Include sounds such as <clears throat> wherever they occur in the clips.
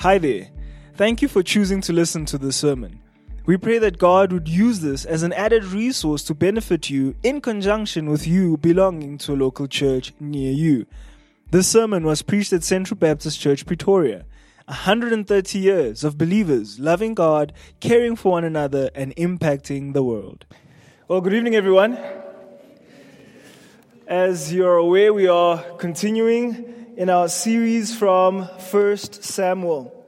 Hi there. Thank you for choosing to listen to this sermon. We pray that God would use this as an added resource to benefit you in conjunction with you belonging to a local church near you. This sermon was preached at Central Baptist Church, Pretoria. 130 years of believers loving God, caring for one another, and impacting the world. Well, good evening, everyone. As you're aware, we are continuing in our series from 1 Samuel.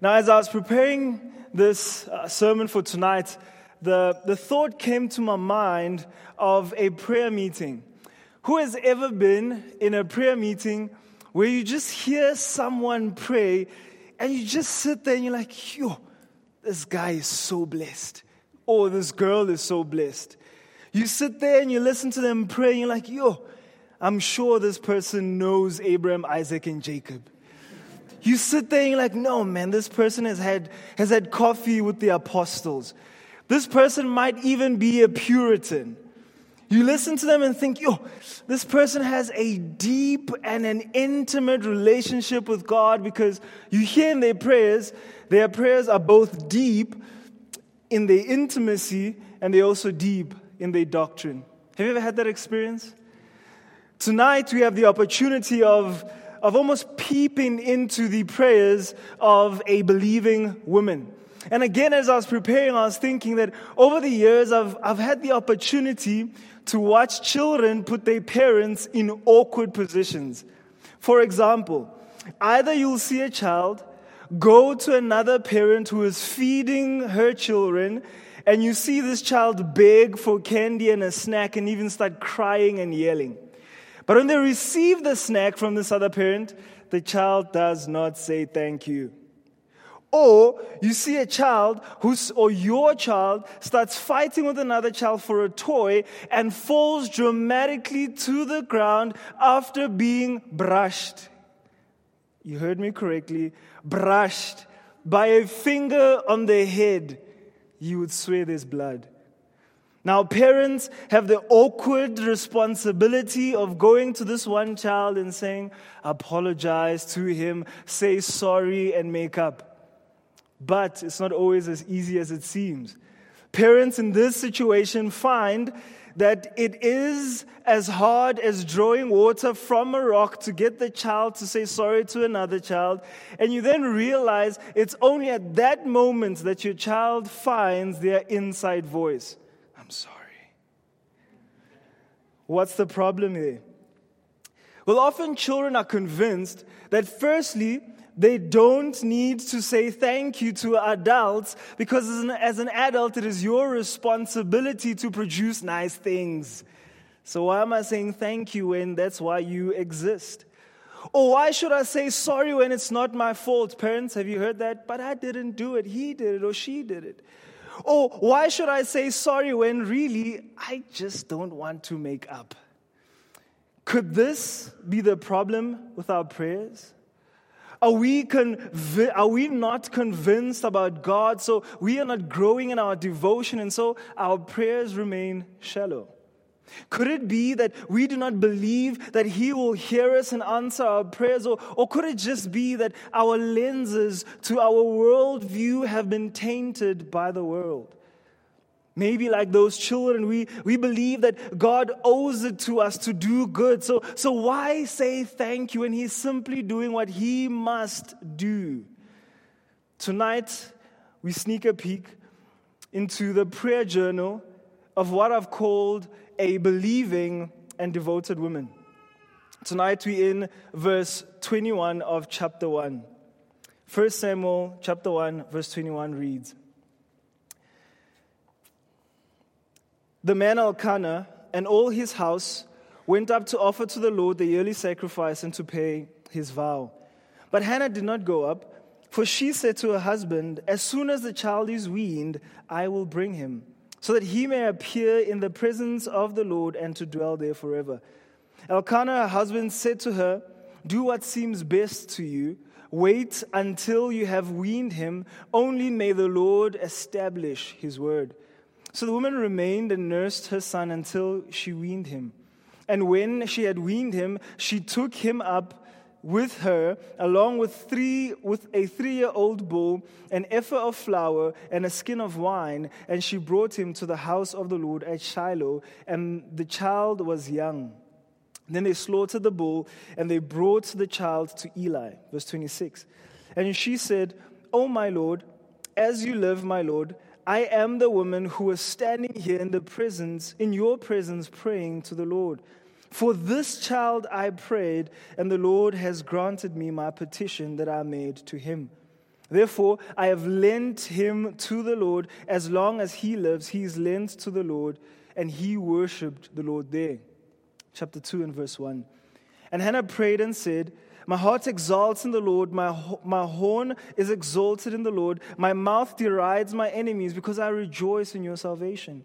Now, as I was preparing this uh, sermon for tonight, the, the thought came to my mind of a prayer meeting. Who has ever been in a prayer meeting where you just hear someone pray and you just sit there and you're like, yo, this guy is so blessed. Or this girl is so blessed. You sit there and you listen to them pray and you're like, yo, I'm sure this person knows Abraham, Isaac, and Jacob. You sit there and you're like, no, man, this person has had, has had coffee with the apostles. This person might even be a Puritan. You listen to them and think, yo, this person has a deep and an intimate relationship with God because you hear in their prayers, their prayers are both deep in their intimacy and they're also deep in their doctrine. Have you ever had that experience? Tonight, we have the opportunity of, of almost peeping into the prayers of a believing woman. And again, as I was preparing, I was thinking that over the years, I've, I've had the opportunity to watch children put their parents in awkward positions. For example, either you'll see a child go to another parent who is feeding her children, and you see this child beg for candy and a snack and even start crying and yelling. But when they receive the snack from this other parent, the child does not say thank you. Or you see a child who's, or your child starts fighting with another child for a toy and falls dramatically to the ground after being brushed. You heard me correctly. Brushed by a finger on the head. You would swear there's blood. Now, parents have the awkward responsibility of going to this one child and saying, apologize to him, say sorry, and make up. But it's not always as easy as it seems. Parents in this situation find that it is as hard as drawing water from a rock to get the child to say sorry to another child. And you then realize it's only at that moment that your child finds their inside voice. I'm sorry. What's the problem here? Well, often children are convinced that, firstly, they don't need to say thank you to adults because as an, as an, adult, it is your responsibility to produce nice things. So, why am I saying thank you when that's why you exist? Or why should I say sorry when it's not my fault? Parents, have you heard that? But I didn't do it. He did it or she did it. Or why should I say sorry when really I just don't want to make up? Could this be the problem with our prayers? Are we, are we not convinced about God? So we are not growing in our devotion, and so our prayers remain shallow. Could it be that we do not believe that He will hear us and answer our prayers? Or, or could it just be that our lenses to our worldview have been tainted by the world? Maybe like those children, we, we believe that God owes it to us to do good. So, so why say thank you when He's simply doing what He must do? Tonight, we sneak a peek into the prayer journal of what I've called a believing and devoted woman. Tonight we're in verse 21 of chapter 1. 1 Samuel chapter 1 verse 21 reads The man Elkanah and all his house went up to offer to the Lord the yearly sacrifice and to pay his vow. But Hannah did not go up, for she said to her husband, As soon as the child is weaned, I will bring him so that he may appear in the presence of the Lord and to dwell there forever. Elkanah, her husband, said to her, Do what seems best to you. Wait until you have weaned him. Only may the Lord establish his word. So the woman remained and nursed her son until she weaned him. And when she had weaned him, she took him up with her, along with three with a three-year-old bull, an ephah of flour, and a skin of wine, and she brought him to the house of the Lord at Shiloh, and the child was young. Then they slaughtered the bull, and they brought the child to Eli. Verse 26. And she said, O my Lord, as you live, my Lord, I am the woman who was standing here in the presence, in your presence, praying to the Lord. For this child I prayed, and the Lord has granted me my petition that I made to him. Therefore, I have lent him to the Lord. As long as he lives, he is lent to the Lord, and he worshipped the Lord there. Chapter 2 and verse 1. And Hannah prayed and said, My heart exalts in the Lord, my, my horn is exalted in the Lord, my mouth derides my enemies because I rejoice in your salvation.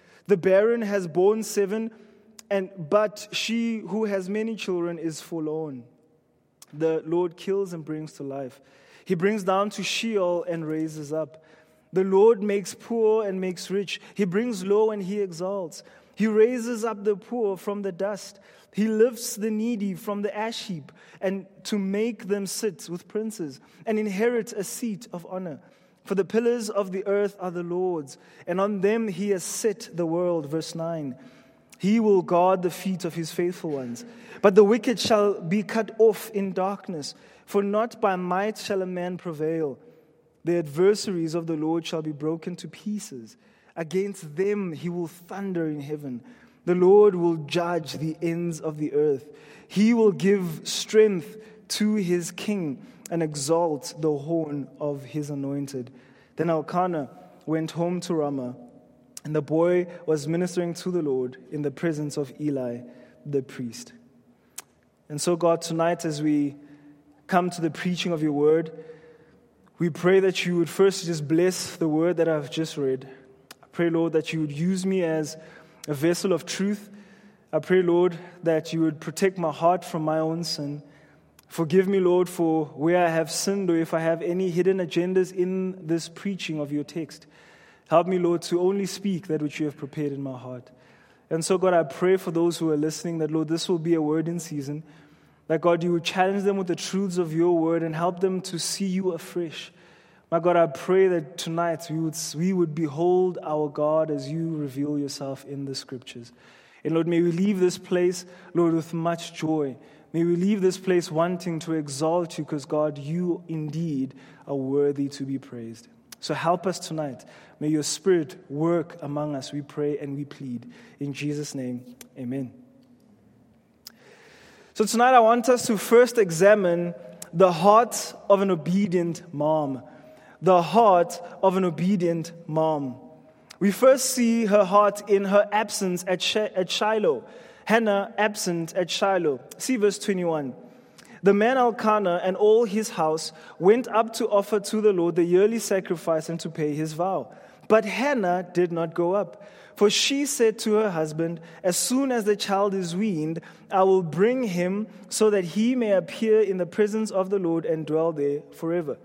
The barren has borne seven, and but she who has many children is forlorn. The Lord kills and brings to life. He brings down to Sheol and raises up. The Lord makes poor and makes rich. He brings low and he exalts. He raises up the poor from the dust. He lifts the needy from the ash heap and to make them sit with princes and inherit a seat of honor. For the pillars of the earth are the Lord's, and on them he has set the world. Verse 9. He will guard the feet of his faithful ones. But the wicked shall be cut off in darkness, for not by might shall a man prevail. The adversaries of the Lord shall be broken to pieces. Against them he will thunder in heaven. The Lord will judge the ends of the earth. He will give strength to his king and exalt the horn of his anointed. Then Elkanah went home to Ramah, and the boy was ministering to the Lord in the presence of Eli the priest. And so, God, tonight as we come to the preaching of your word, we pray that you would first just bless the word that I've just read. I pray, Lord, that you would use me as a vessel of truth. I pray, Lord, that you would protect my heart from my own sin. Forgive me, Lord, for where I have sinned or if I have any hidden agendas in this preaching of your text. Help me, Lord, to only speak that which you have prepared in my heart. And so, God, I pray for those who are listening that, Lord, this will be a word in season. That, God, you would challenge them with the truths of your word and help them to see you afresh. My God, I pray that tonight we would, we would behold our God as you reveal yourself in the scriptures. And Lord, may we leave this place, Lord, with much joy. May we leave this place wanting to exalt you because, God, you indeed are worthy to be praised. So help us tonight. May your spirit work among us, we pray and we plead. In Jesus' name, amen. So tonight I want us to first examine the heart of an obedient mom. The heart of an obedient mom. We first see her heart in her absence at Shiloh. Hannah absent at Shiloh. See verse 21. The man Elkanah and all his house went up to offer to the Lord the yearly sacrifice and to pay his vow. But Hannah did not go up. For she said to her husband, As soon as the child is weaned, I will bring him so that he may appear in the presence of the Lord and dwell there forever.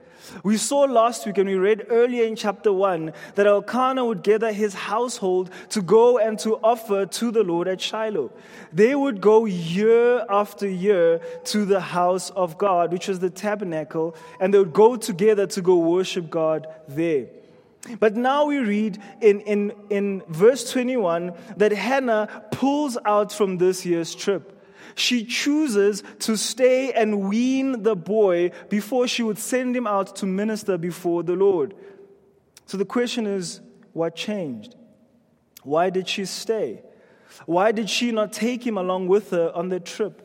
We saw last week and we read earlier in chapter 1 that Elkanah would gather his household to go and to offer to the Lord at Shiloh. They would go year after year to the house of God, which was the tabernacle, and they would go together to go worship God there. But now we read in, in, in verse 21 that Hannah pulls out from this year's trip she chooses to stay and wean the boy before she would send him out to minister before the Lord. So the question is what changed? Why did she stay? Why did she not take him along with her on the trip?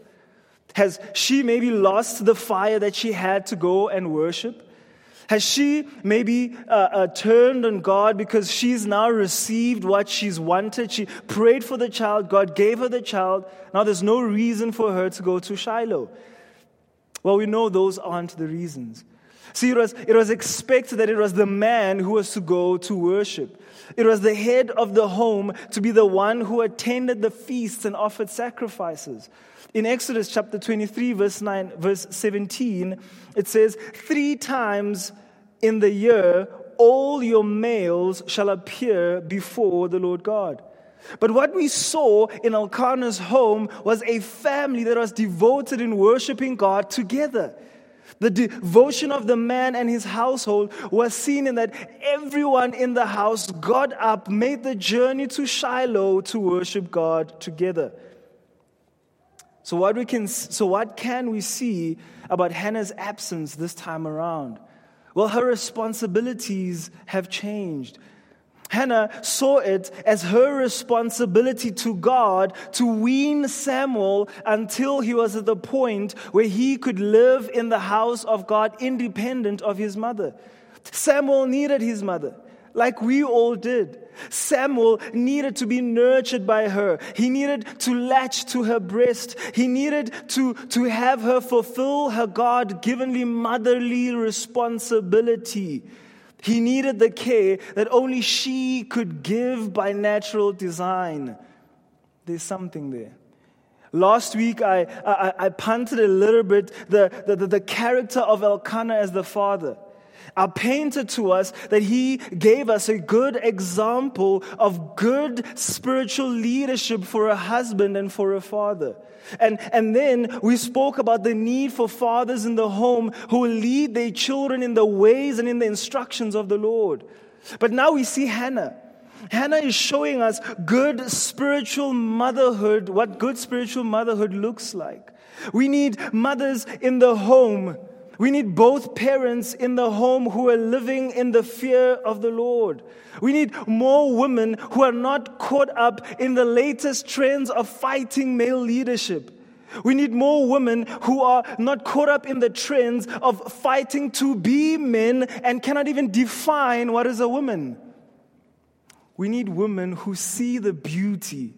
Has she maybe lost the fire that she had to go and worship? Has she maybe uh, uh, turned on God because she's now received what she's wanted? She prayed for the child, God gave her the child. Now there's no reason for her to go to Shiloh. Well, we know those aren't the reasons. See, it was, it was expected that it was the man who was to go to worship. It was the head of the home to be the one who attended the feasts and offered sacrifices. In Exodus chapter 23, verse 9, verse 17, it says, Three times in the year all your males shall appear before the Lord God. But what we saw in Elkanah's home was a family that was devoted in worshiping God together. The devotion of the man and his household was seen in that everyone in the house got up, made the journey to Shiloh to worship God together. So what, we can, so what can we see about Hannah's absence this time around? Well, her responsibilities have changed. Hannah saw it as her responsibility to God to wean Samuel until he was at the point where he could live in the house of God independent of his mother. Samuel needed his mother, like we all did. Samuel needed to be nurtured by her. He needed to latch to her breast. He needed to, to have her fulfill her God givenly motherly responsibility. He needed the care that only she could give by natural design. There's something there. Last week, I, I, I punted a little bit the, the, the character of Elkanah as the father. I painted to us that he gave us a good example of good spiritual leadership for a husband and for a father. And, and then we spoke about the need for fathers in the home who lead their children in the ways and in the instructions of the Lord. But now we see Hannah. Hannah is showing us good spiritual motherhood, what good spiritual motherhood looks like. We need mothers in the home we need both parents in the home who are living in the fear of the Lord. We need more women who are not caught up in the latest trends of fighting male leadership. We need more women who are not caught up in the trends of fighting to be men and cannot even define what is a woman. We need women who see the beauty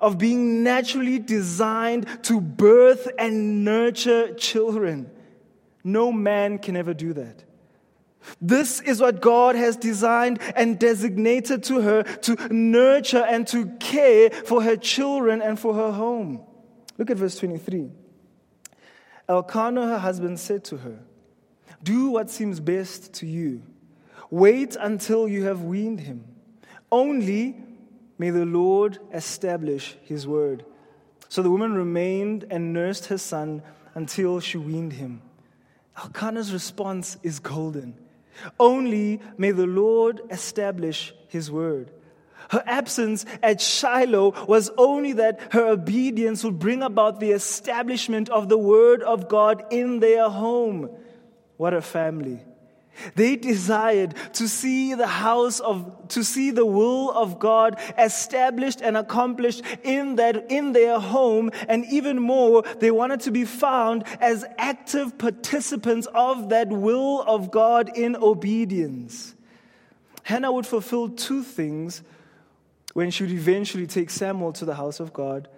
of being naturally designed to birth and nurture children. No man can ever do that. This is what God has designed and designated to her to nurture and to care for her children and for her home. Look at verse 23. Elkanah, her husband, said to her, Do what seems best to you. Wait until you have weaned him. Only may the Lord establish his word. So the woman remained and nursed her son until she weaned him. Elkanah's response is golden. Only may the Lord establish his word. Her absence at Shiloh was only that her obedience would bring about the establishment of the word of God in their home. What a family. They desired to see the house of, to see the will of God established and accomplished in that, in their home. And even more, they wanted to be found as active participants of that will of God in obedience. Hannah would fulfill two things when she would eventually take Samuel to the house of God.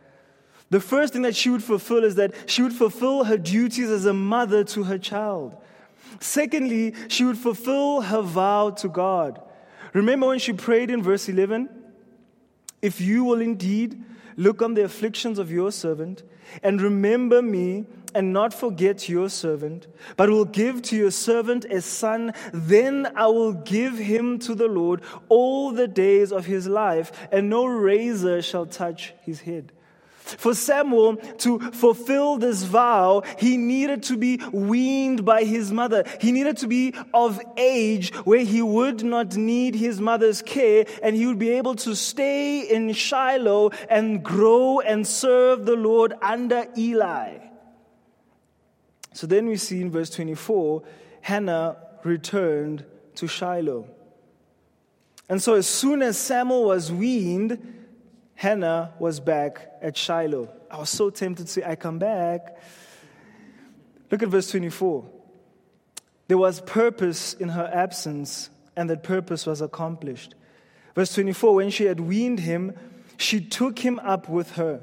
The first thing that she would fulfill is that she would fulfill her duties as a mother to her child. Secondly, she would fulfill her vow to God. Remember when she prayed in verse 11? If you will indeed look on the afflictions of your servant and remember me and not forget your servant, but will give to your servant a son, then I will give him to the Lord all the days of his life, and no razor shall touch his head. For Samuel to fulfill this vow, he needed to be weaned by his mother. He needed to be of age where he would not need his mother's care and he would be able to stay in Shiloh and grow and serve the Lord under Eli. So then we see in verse 24, Hannah returned to Shiloh. And so as soon as Samuel was weaned, Hannah was back at Shiloh. I was so tempted to say, I come back. Look at verse 24. There was purpose in her absence, and that purpose was accomplished. Verse 24 When she had weaned him, she took him up with her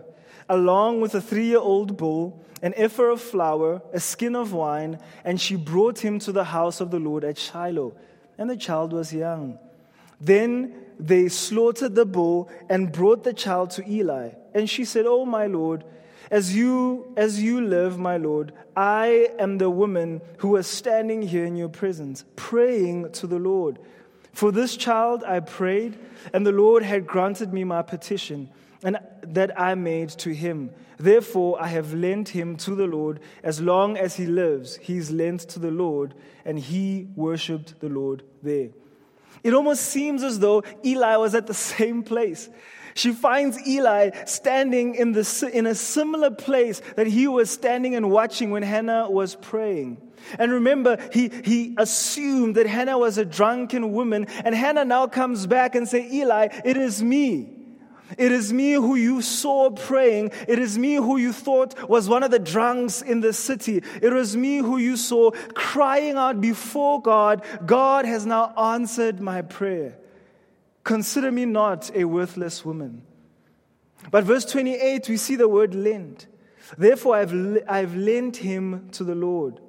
along with a three year old bull, an ephah of flour, a skin of wine, and she brought him to the house of the Lord at Shiloh. And the child was young. Then they slaughtered the bull and brought the child to Eli. And she said, Oh, my Lord, as you, as you live, my Lord, I am the woman who was standing here in your presence, praying to the Lord. For this child I prayed, and the Lord had granted me my petition, and that I made to him. Therefore I have lent him to the Lord. As long as he lives, he is lent to the Lord, and he worshipped the Lord there. It almost seems as though Eli was at the same place. She finds Eli standing in, the, in a similar place that he was standing and watching when Hannah was praying. And remember, he, he assumed that Hannah was a drunken woman, and Hannah now comes back and say, Eli, it is me. It is me who you saw praying. It is me who you thought was one of the drunks in the city. It was me who you saw crying out before God. God has now answered my prayer. Consider me not a worthless woman. But verse 28, we see the word lent. Therefore, I've, I've lent him to the Lord.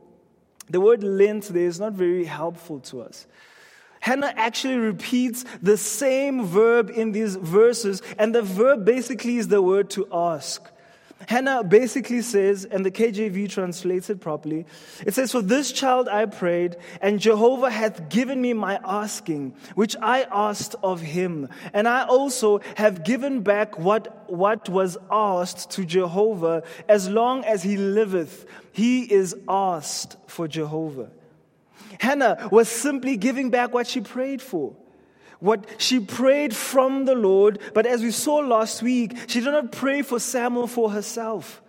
The word lent there is not very helpful to us. Hannah actually repeats the same verb in these verses, and the verb basically is the word to ask. Hannah basically says, and the KJV translates it properly, it says, For this child I prayed, and Jehovah hath given me my asking, which I asked of him. And I also have given back what, what was asked to Jehovah. As long as he liveth, he is asked for Jehovah. Hannah was simply giving back what she prayed for what she prayed from the Lord, but as we saw last week, she did not pray for Samuel for herself.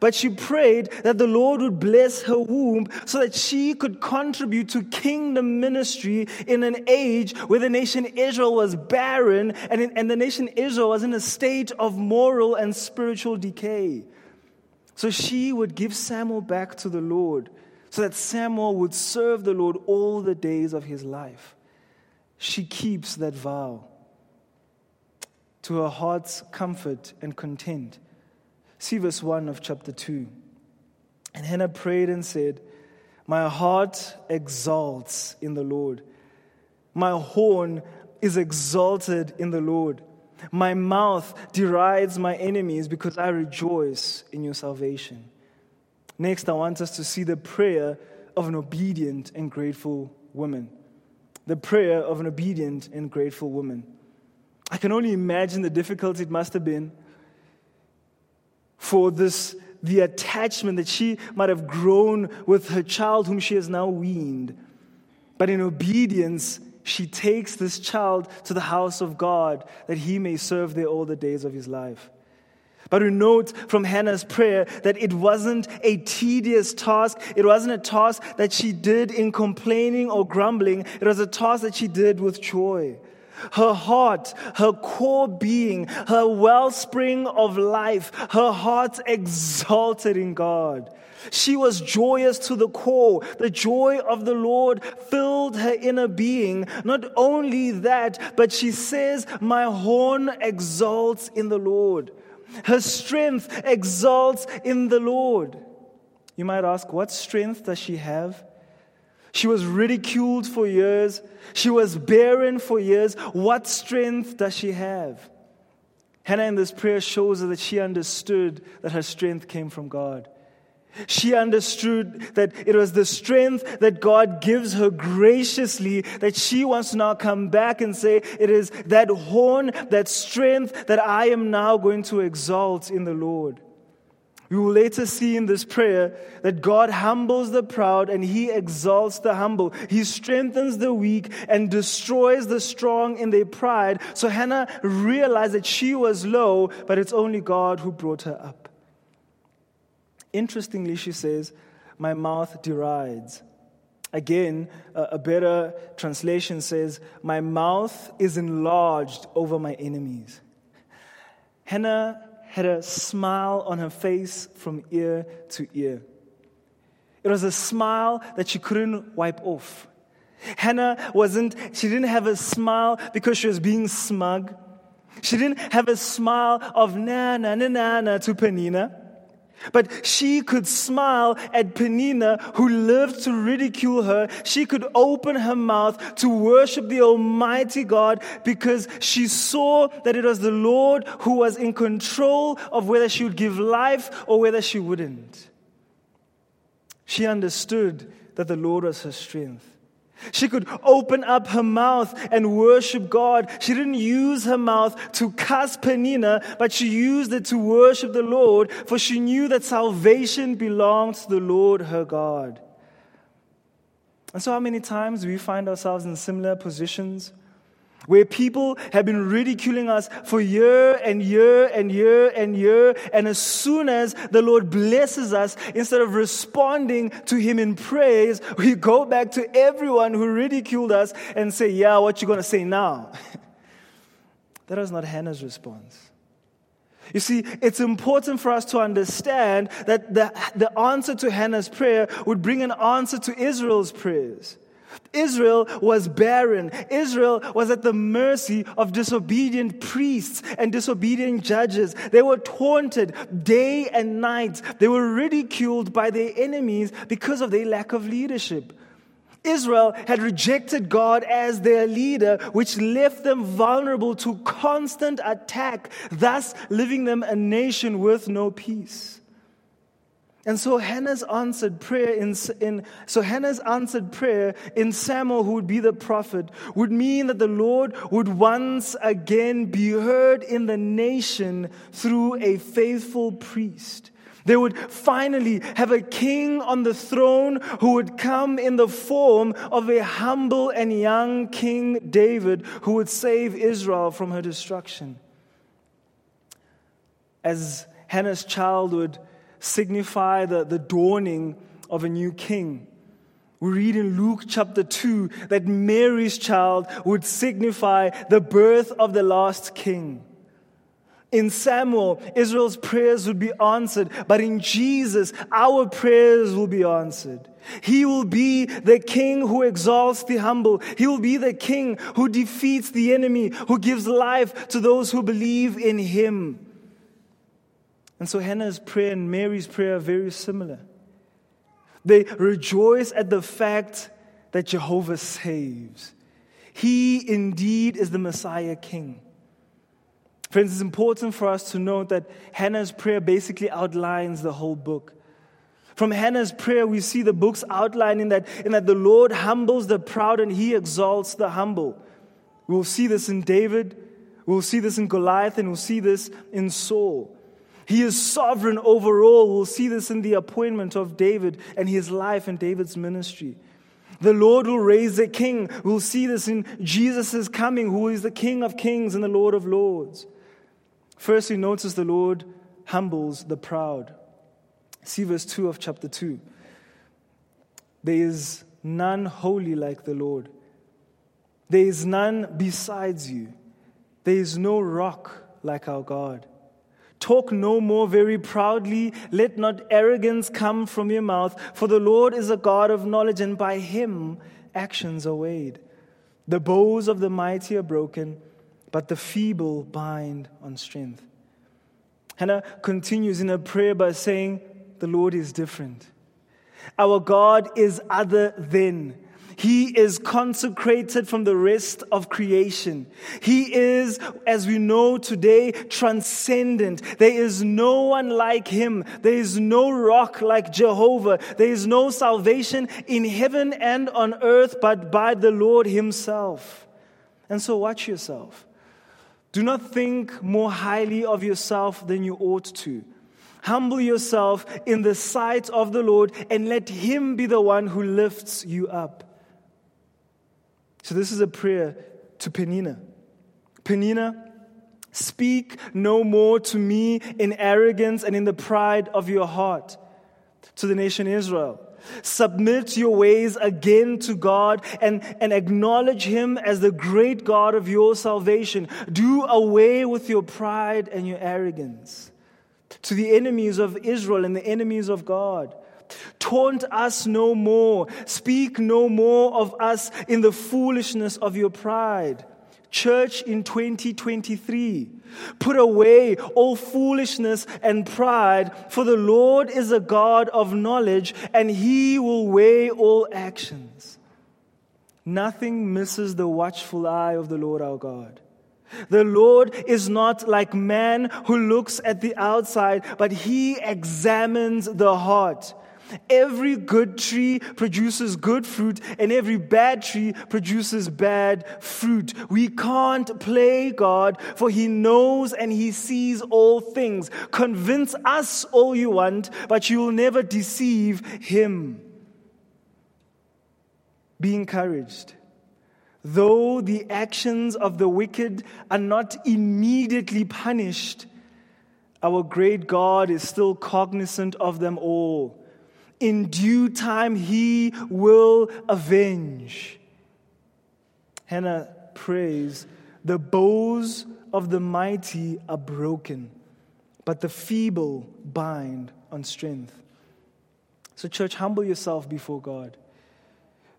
But she prayed that the Lord would bless her womb so that she could contribute to kingdom ministry in an age where the nation Israel was barren and, in, and the nation Israel was in a state of moral and spiritual decay. So she would give Samuel back to the Lord so that Samuel would serve the Lord all the days of his life she keeps that vow to her heart's comfort and content. See verse 1 of chapter 2. And Hannah prayed and said, My heart exalts in the Lord. My horn is exalted in the Lord. My mouth derides my enemies because I rejoice in your salvation. Next, I want us to see the prayer of an obedient and grateful woman the prayer of an obedient and grateful woman. I can only imagine the difficulty it must have been for this the attachment that she might have grown with her child whom she has now weaned. But in obedience, she takes this child to the house of God that he may serve there all the days of his life. But we note from Hannah's prayer that it wasn't a tedious task. It wasn't a task that she did in complaining or grumbling. It was a task that she did with joy. Her heart, her core being, her wellspring of life, her heart exalted in God. She was joyous to the core. The joy of the Lord filled her inner being. Not only that, but she says, My horn exalts in the Lord. Her strength exalts in the Lord. You might ask, what strength does she have? She was ridiculed for years. She was barren for years. What strength does she have? Hannah in this prayer shows us that she understood that her strength came from God. She understood that it was the strength that God gives her graciously that she wants to now come back and say, It is that horn, that strength that I am now going to exalt in the Lord. We will later see in this prayer that God humbles the proud and he exalts the humble. He strengthens the weak and destroys the strong in their pride. So Hannah realized that she was low, but it's only God who brought her up. Interestingly, she says, My mouth derides. Again, a better translation says, My mouth is enlarged over my enemies. Hannah had a smile on her face from ear to ear. It was a smile that she couldn't wipe off. Hannah wasn't, she didn't have a smile because she was being smug. She didn't have a smile of na na na na to Penina. But she could smile at Penina, who lived to ridicule her. She could open her mouth to worship the Almighty God because she saw that it was the Lord who was in control of whether she would give life or whether she wouldn't. She understood that the Lord was her strength. She could open up her mouth and worship God. She didn't use her mouth to cuss Penina, but she used it to worship the Lord, for she knew that salvation belongs to the Lord her God. And so, how many times do we find ourselves in similar positions? Where people have been ridiculing us for year and year and year and year. And as soon as the Lord blesses us, instead of responding to Him in praise, we go back to everyone who ridiculed us and say, Yeah, what you to say now? <laughs> that was not Hannah's response. You see, it's important for us to understand that the, the answer to Hannah's prayer would bring an answer to Israel's prayers. Israel was barren. Israel was at the mercy of disobedient priests and disobedient judges. They were taunted day and night. They were ridiculed by their enemies because of their lack of leadership. Israel had rejected God as their leader, which left them vulnerable to constant attack, thus leaving them a nation with no peace. And so Hannah's answered prayer in, in, so Hannah's answered prayer in Samuel, who would be the prophet, would mean that the Lord would once again be heard in the nation through a faithful priest. They would finally have a king on the throne who would come in the form of a humble and young King David who would save Israel from her destruction. As Hannah's child would signify the, the dawning of a new king. We read in Luke chapter 2 that Mary's child would signify the birth of the last king. In Samuel, Israel's prayers would be answered, but in Jesus, our prayers will be answered. He will be the king who exalts the humble. He will be the king who defeats the enemy, who gives life to those who believe in him. And so Hannah's prayer and Mary's prayer are very similar. They rejoice at the fact that Jehovah saves. He indeed is the Messiah King. Friends, it's important for us to note that Hannah's prayer basically outlines the whole book. From Hannah's prayer, we see the book's outlining that, in that the Lord humbles the proud and he exalts the humble. We'll see this in David, we'll see this in Goliath, and we'll see this in Saul. He is sovereign over all. We'll see this in the appointment of David and his life and David's ministry. The Lord will raise a king. We'll see this in Jesus' coming, who is the King of kings and the Lord of lords. First, we notice the Lord humbles the proud. See verse 2 of chapter 2. There is none holy like the Lord. There is none besides you. There is no rock like our God. Talk no more very proudly. Let not arrogance come from your mouth, for the Lord is a God of knowledge, and by him actions are weighed. The bows of the mighty are broken, but the feeble bind on strength. Hannah continues in her prayer by saying, The Lord is different. Our God is other than. He is consecrated from the rest of creation. He is, as we know today, transcendent. There is no one like him. There is no rock like Jehovah. There is no salvation in heaven and on earth but by the Lord himself. And so watch yourself. Do not think more highly of yourself than you ought to. Humble yourself in the sight of the Lord and let him be the one who lifts you up. So, this is a prayer to Penina. Penina, speak no more to me in arrogance and in the pride of your heart to the nation Israel. Submit your ways again to God and, and acknowledge Him as the great God of your salvation. Do away with your pride and your arrogance. To the enemies of Israel and the enemies of God. Taunt us no more. Speak no more of us in the foolishness of your pride. Church in 2023, put away all foolishness and pride, for the Lord is a God of knowledge and he will weigh all actions. Nothing misses the watchful eye of the Lord our God. The Lord is not like man who looks at the outside, but he examines the heart. Every good tree produces good fruit, and every bad tree produces bad fruit. We can't play God, for He knows and He sees all things. Convince us all you want, but you will never deceive Him. Be encouraged. Though the actions of the wicked are not immediately punished, our great God is still cognizant of them all in due time he will avenge. Hannah prays, The bows of the mighty are broken, but the feeble bind on strength. So, church, humble yourself before God.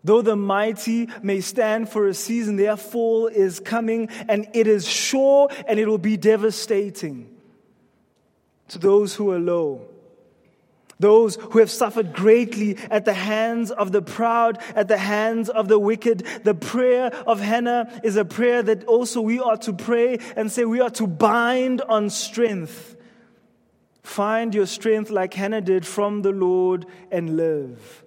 Though the mighty may stand for a season, their fall is coming, and it is sure and it will be devastating to those who are low those who have suffered greatly at the hands of the proud, at the hands of the wicked. The prayer of Hannah is a prayer that also we ought to pray and say we ought to bind on strength. Find your strength like Hannah did from the Lord and live.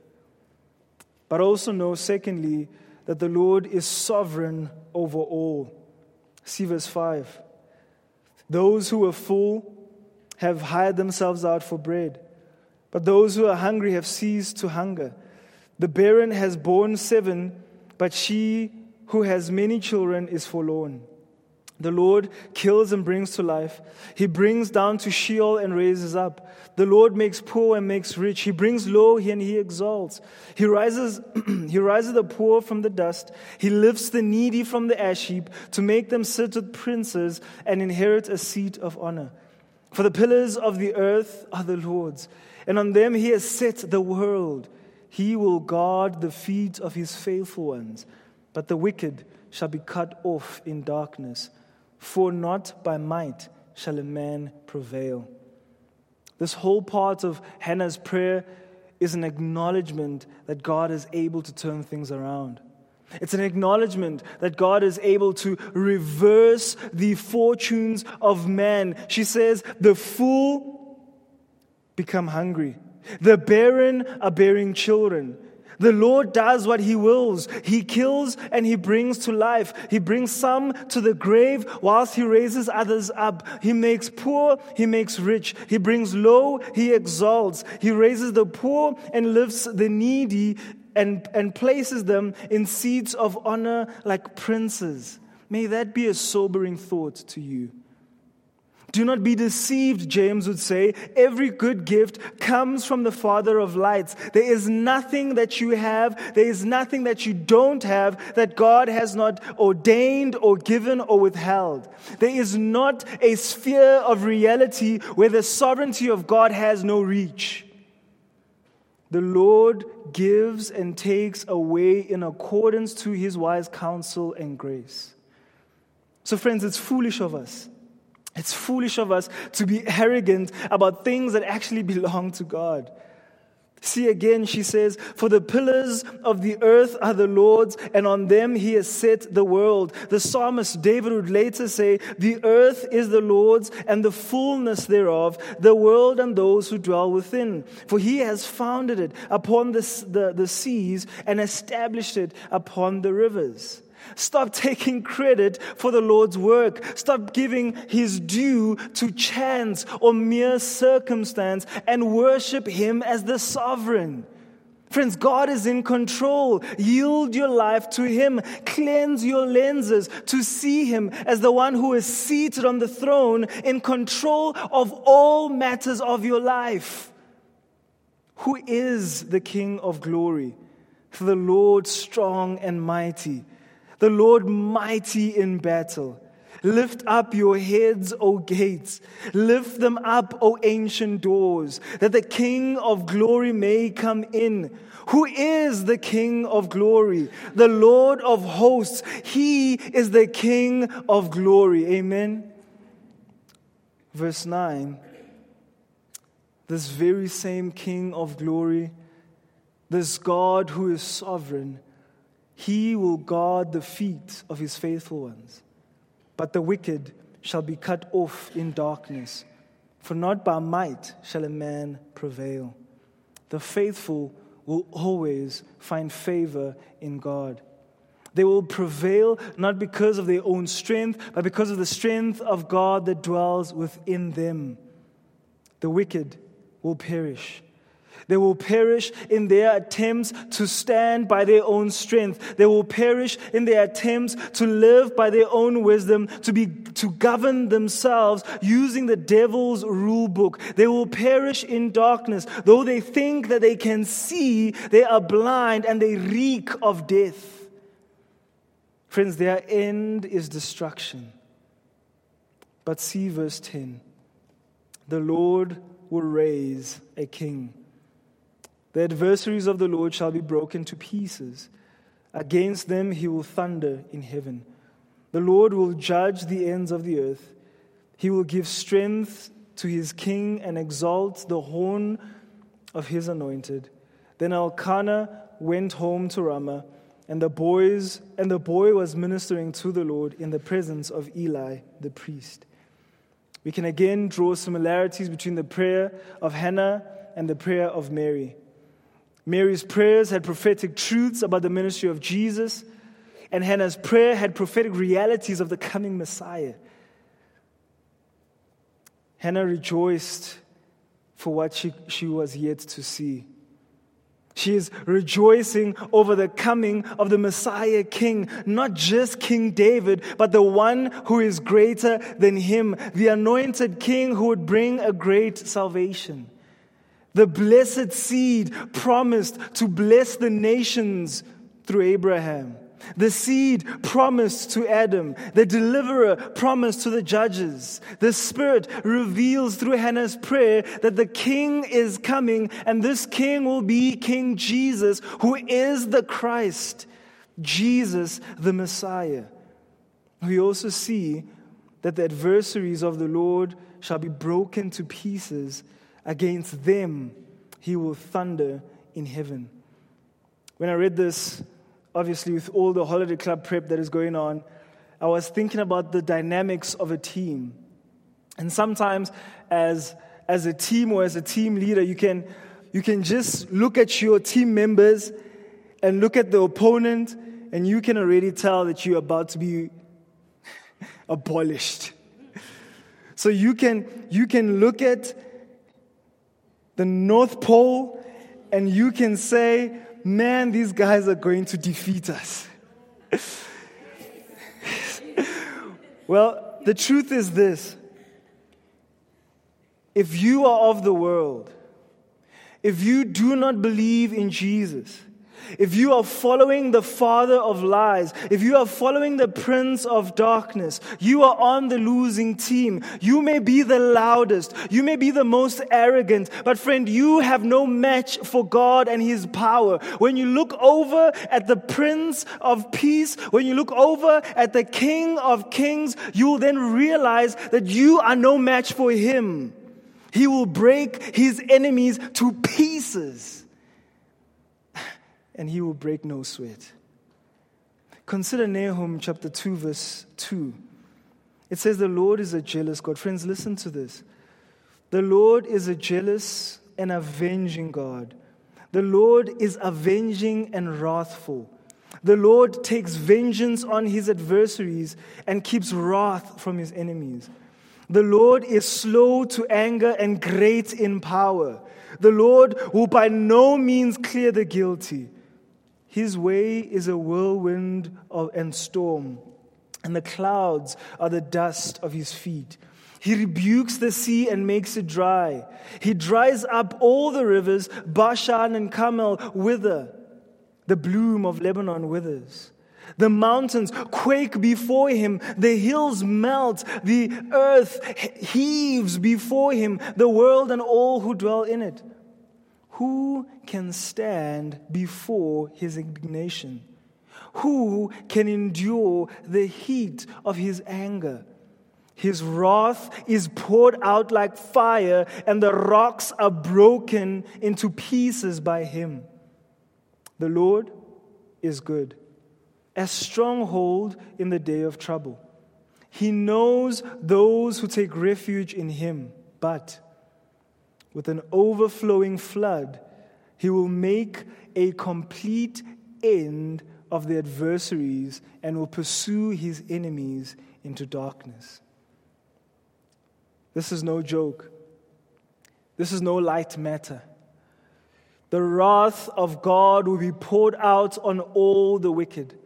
But also know, secondly, that the Lord is sovereign over all. See verse 5. Those who are full have hired themselves out for bread but those who are hungry have ceased to hunger. The barren has borne seven, but she who has many children is forlorn. The Lord kills and brings to life. He brings down to Sheol and raises up. The Lord makes poor and makes rich. He brings low and he exalts. He rises, <clears throat> he rises the poor from the dust. He lifts the needy from the ash heap to make them sit with princes and inherit a seat of honor. For the pillars of the earth are the Lord's and on them he has set the world. He will guard the feet of his faithful ones, but the wicked shall be cut off in darkness. For not by might shall a man prevail. This whole part of Hannah's prayer is an acknowledgement that God is able to turn things around. It's an acknowledgement that God is able to reverse the fortunes of man. She says, The fool become hungry. The barren are bearing children. The Lord does what He wills. He kills and He brings to life. He brings some to the grave whilst He raises others up. He makes poor, He makes rich. He brings low, He exalts. He raises the poor and lifts the needy and, and places them in seats of honor like princes. May that be a sobering thought to you. Do not be deceived, James would say. Every good gift comes from the Father of lights. There is nothing that you have, there is nothing that you don't have that God has not ordained or given or withheld. There is not a sphere of reality where the sovereignty of God has no reach. The Lord gives and takes away in accordance to his wise counsel and grace. So, friends, it's foolish of us it's foolish of us to be arrogant about things that actually belong to God. See again, she says, For the pillars of the earth are the Lord's, and on them he has set the world. The psalmist David would later say, The earth is the Lord's, and the fullness thereof, the world and those who dwell within. For he has founded it upon the, the, the seas and established it upon the rivers. Stop taking credit for the Lord's work. Stop giving his due to chance or mere circumstance and worship him as the sovereign. Friends, God is in control. Yield your life to Him. Cleanse your lenses to see Him as the one who is seated on the throne in control of all matters of your life. Who is the King of glory? The Lord strong and mighty the Lord mighty in battle. Lift up your heads, O gates. Lift them up, O ancient doors, that the King of glory may come in. Who is the King of glory? The Lord of hosts. He is the King of glory. Amen. Verse 9 This very same King of glory, this God who is sovereign, he will guard the feet of his faithful ones. But the wicked shall be cut off in darkness, for not by might shall a man prevail. The faithful will always find favor in God. They will prevail not because of their own strength, but because of the strength of God that dwells within them. The wicked will perish they will perish in their attempts to stand by their own strength. They will perish in their attempts to live by their own wisdom, to be, to govern themselves using the devil's rule book. They will perish in darkness. Though they think that they can see, they are blind and they reek of death. Friends, their end is destruction. But see verse 10 the Lord will raise a king the adversaries of the Lord shall be broken to pieces. Against them he will thunder in heaven. The Lord will judge the ends of the earth. He will give strength to his king and exalt the horn of his anointed. Then Elkanah went home to Ramah, and the boys and the boy was ministering to the Lord in the presence of Eli the priest. We can again draw similarities between the prayer of Hannah and the prayer of Mary. Mary's prayers had prophetic truths about the ministry of Jesus, and Hannah's prayer had prophetic realities of the coming Messiah. Hannah rejoiced for what she, she was yet to see. She is rejoicing over the coming of the Messiah King, not just King David, but the one who is greater than him, the anointed King who would bring a great salvation the blessed seed promised to bless the nations through Abraham, the seed promised to Adam, the deliverer promised to the judges. The Spirit reveals through Hannah's prayer that the king is coming, and this king will be King Jesus, who is the Christ, Jesus the Messiah. We also see that the adversaries of the Lord shall be broken to pieces Against them he will thunder in heaven. When I read this, obviously, with all the holiday club prep that is going on, I was thinking about the dynamics of a team. And sometimes, as, as a team or as a team leader, you can, you can just look at your team members and look at the opponent, and you can already tell that you're about to be <laughs> abolished. So you can, you can look at the North Pole, and you can say, man, these guys are going to defeat us. <laughs> well, the truth is this if you are of the world, if you do not believe in Jesus, if you are following the father of lies, if you are following the prince of darkness, you are on the losing team. You may be the loudest, you may be the most arrogant, but friend, you have no match for God and his power. When you look over at the prince of peace, when you look over at the king of kings, you will then realize that you are no match for him. He will break his enemies to pieces and he will break no sweat. Consider Nahum chapter 2, verse 2. It says, The Lord is a jealous God. Friends, listen to this. The Lord is a jealous and avenging God. The Lord is avenging and wrathful. The Lord takes vengeance on his adversaries and keeps wrath from his enemies. The Lord is slow to anger and great in power. The Lord will by no means clear the guilty. His way is a whirlwind and storm, and the clouds are the dust of his feet. He rebukes the sea and makes it dry. He dries up all the rivers. Bashan and Carmel wither. The bloom of Lebanon withers. The mountains quake before him. The hills melt. The earth heaves before him. The world and all who dwell in it. Who can stand before his indignation? Who can endure the heat of his anger? His wrath is poured out like fire, and the rocks are broken into pieces by him. The Lord is good, a stronghold in the day of trouble. He knows those who take refuge in him, but with an overflowing flood, he will make a complete end of the adversaries and will pursue his enemies into darkness. This is no joke. This is no light matter. The wrath of God will be poured out on all the wicked.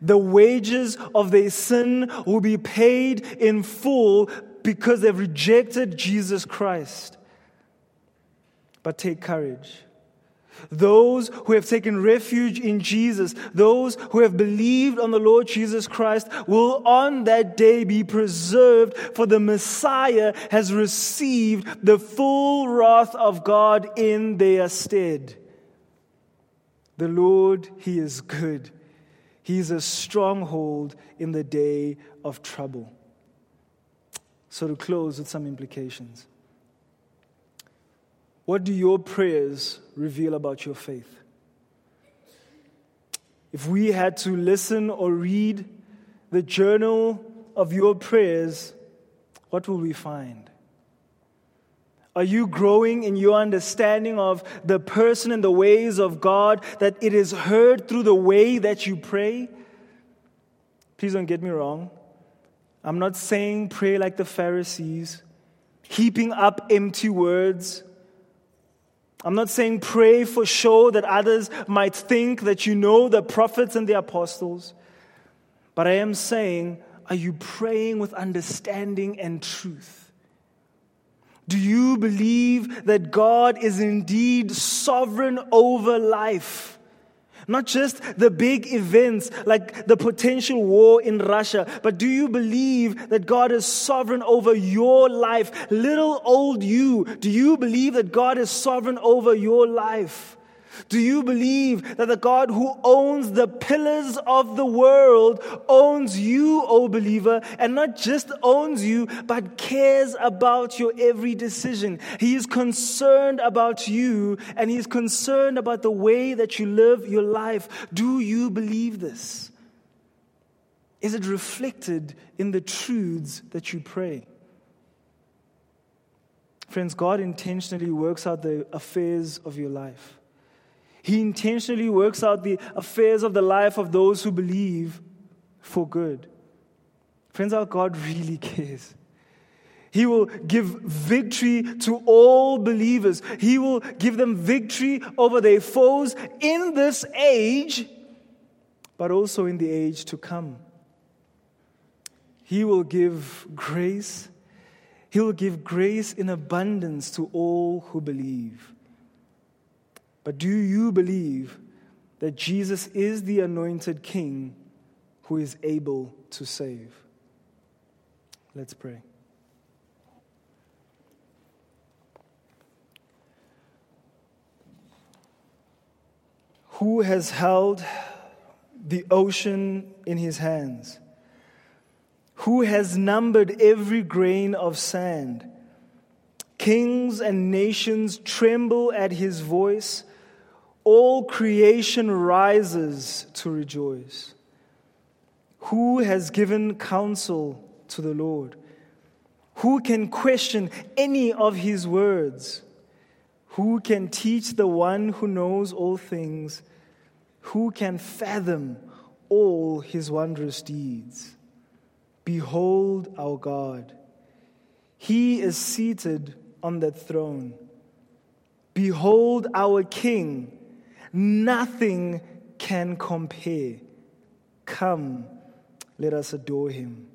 The wages of their sin will be paid in full because they've rejected Jesus Christ. But take courage. Those who have taken refuge in Jesus, those who have believed on the Lord Jesus Christ, will on that day be preserved, for the Messiah has received the full wrath of God in their stead. The Lord, He is good. He is a stronghold in the day of trouble. So, to close with some implications. What do your prayers reveal about your faith? If we had to listen or read the journal of your prayers, what will we find? Are you growing in your understanding of the person and the ways of God that it is heard through the way that you pray? Please don't get me wrong. I'm not saying pray like the Pharisees, heaping up empty words. I'm not saying pray for show that others might think that you know the prophets and the apostles, but I am saying, are you praying with understanding and truth? Do you believe that God is indeed sovereign over life? Not just the big events like the potential war in Russia, but do you believe that God is sovereign over your life? Little old you, do you believe that God is sovereign over your life? Do you believe that the God who owns the pillars of the world owns you, O believer, and not just owns you, but cares about your every decision? He is concerned about you and He is concerned about the way that you live your life. Do you believe this? Is it reflected in the truths that you pray? Friends, God intentionally works out the affairs of your life. He intentionally works out the affairs of the life of those who believe for good. Friends, our God really <laughs> cares. He will give victory to all believers. He will give them victory over their foes in this age, but also in the age to come. He will give grace. He will give grace in abundance to all who believe. But do you believe that Jesus is the anointed King who is able to save? Let's pray. Who has held the ocean in his hands? Who has numbered every grain of sand? Kings and nations tremble at his voice all creation rises to rejoice. Who has given counsel to the Lord? Who can question any of his words? Who can teach the one who knows all things? Who can fathom all his wondrous deeds? Behold our God. He is seated on that throne. Behold our King Nothing can compare. Come, let us adore him.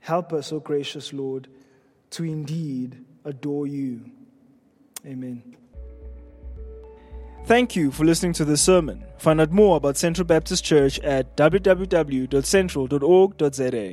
Help us, O gracious Lord, to indeed adore you. Amen. Thank you for listening to this sermon. Find out more about Central Baptist Church at www.central.org.za.